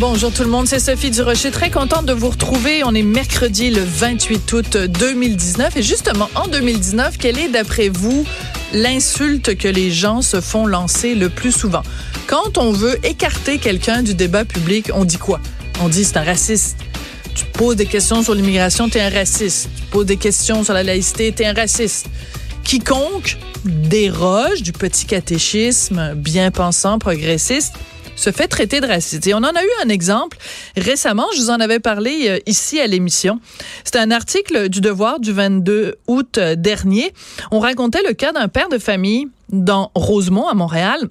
Bonjour tout le monde, c'est Sophie Durocher. Très contente de vous retrouver. On est mercredi le 28 août 2019. Et justement, en 2019, quelle est d'après vous l'insulte que les gens se font lancer le plus souvent? Quand on veut écarter quelqu'un du débat public, on dit quoi? On dit c'est un raciste. Tu poses des questions sur l'immigration, t'es un raciste. Tu poses des questions sur la laïcité, t'es un raciste. Quiconque déroge du petit catéchisme bien pensant, progressiste, se fait traiter de raciste. Et on en a eu un exemple récemment, je vous en avais parlé euh, ici à l'émission. C'était un article du Devoir du 22 août euh, dernier. On racontait le cas d'un père de famille dans Rosemont à Montréal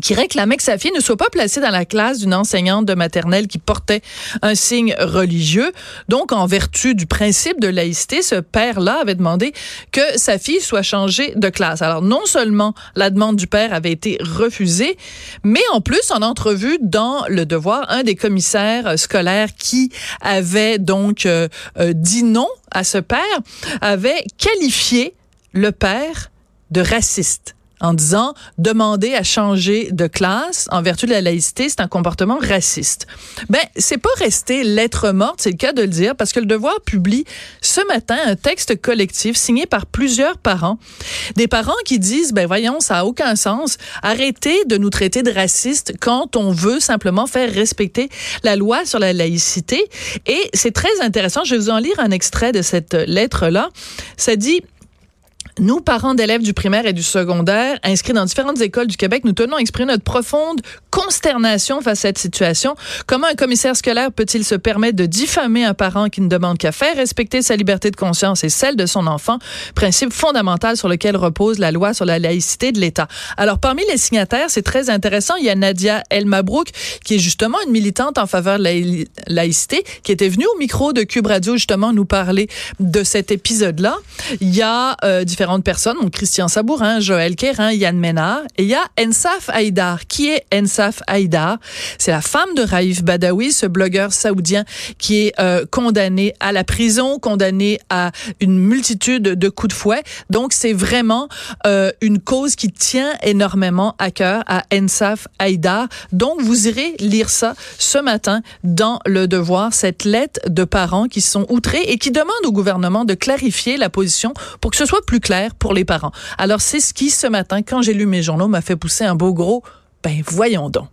qui réclamait que sa fille ne soit pas placée dans la classe d'une enseignante de maternelle qui portait un signe religieux. Donc, en vertu du principe de laïcité, ce père-là avait demandé que sa fille soit changée de classe. Alors, non seulement la demande du père avait été refusée, mais en plus, en entrevue dans Le Devoir, un des commissaires scolaires qui avait donc euh, euh, dit non à ce père avait qualifié le père de raciste en disant demander à changer de classe en vertu de la laïcité, c'est un comportement raciste. Ben, c'est pas resté lettre morte, c'est le cas de le dire, parce que le Devoir publie ce matin un texte collectif signé par plusieurs parents. Des parents qui disent, ben voyons, ça a aucun sens. Arrêtez de nous traiter de racistes quand on veut simplement faire respecter la loi sur la laïcité. Et c'est très intéressant. Je vais vous en lire un extrait de cette lettre-là. Ça dit, nous, parents d'élèves du primaire et du secondaire, inscrits dans différentes écoles du Québec, nous tenons à exprimer notre profonde consternation face à cette situation. Comment un commissaire scolaire peut-il se permettre de diffamer un parent qui ne demande qu'à faire respecter sa liberté de conscience et celle de son enfant, principe fondamental sur lequel repose la loi sur la laïcité de l'État? Alors, parmi les signataires, c'est très intéressant, il y a Nadia Elmabrook, qui est justement une militante en faveur de la laïcité, qui était venue au micro de Cube Radio justement nous parler de cet épisode-là. Il y a euh, différentes personnes, donc Christian Sabourin, Joël Kérin, Yann Ménard, et il y a Ensaf Haïdar. Qui est Ensaf Haïdar? C'est la femme de Raif Badawi, ce blogueur saoudien qui est euh, condamné à la prison, condamné à une multitude de coups de fouet. Donc, c'est vraiment euh, une cause qui tient énormément à cœur à Ensaf Haïdar. Donc, vous irez lire ça ce matin dans Le Devoir, cette lettre de parents qui sont outrés et qui demandent au gouvernement de clarifier la position pour que ce soit plus pour les parents. Alors, c'est ce qui, ce matin, quand j'ai lu mes journaux, m'a fait pousser un beau gros, ben voyons donc.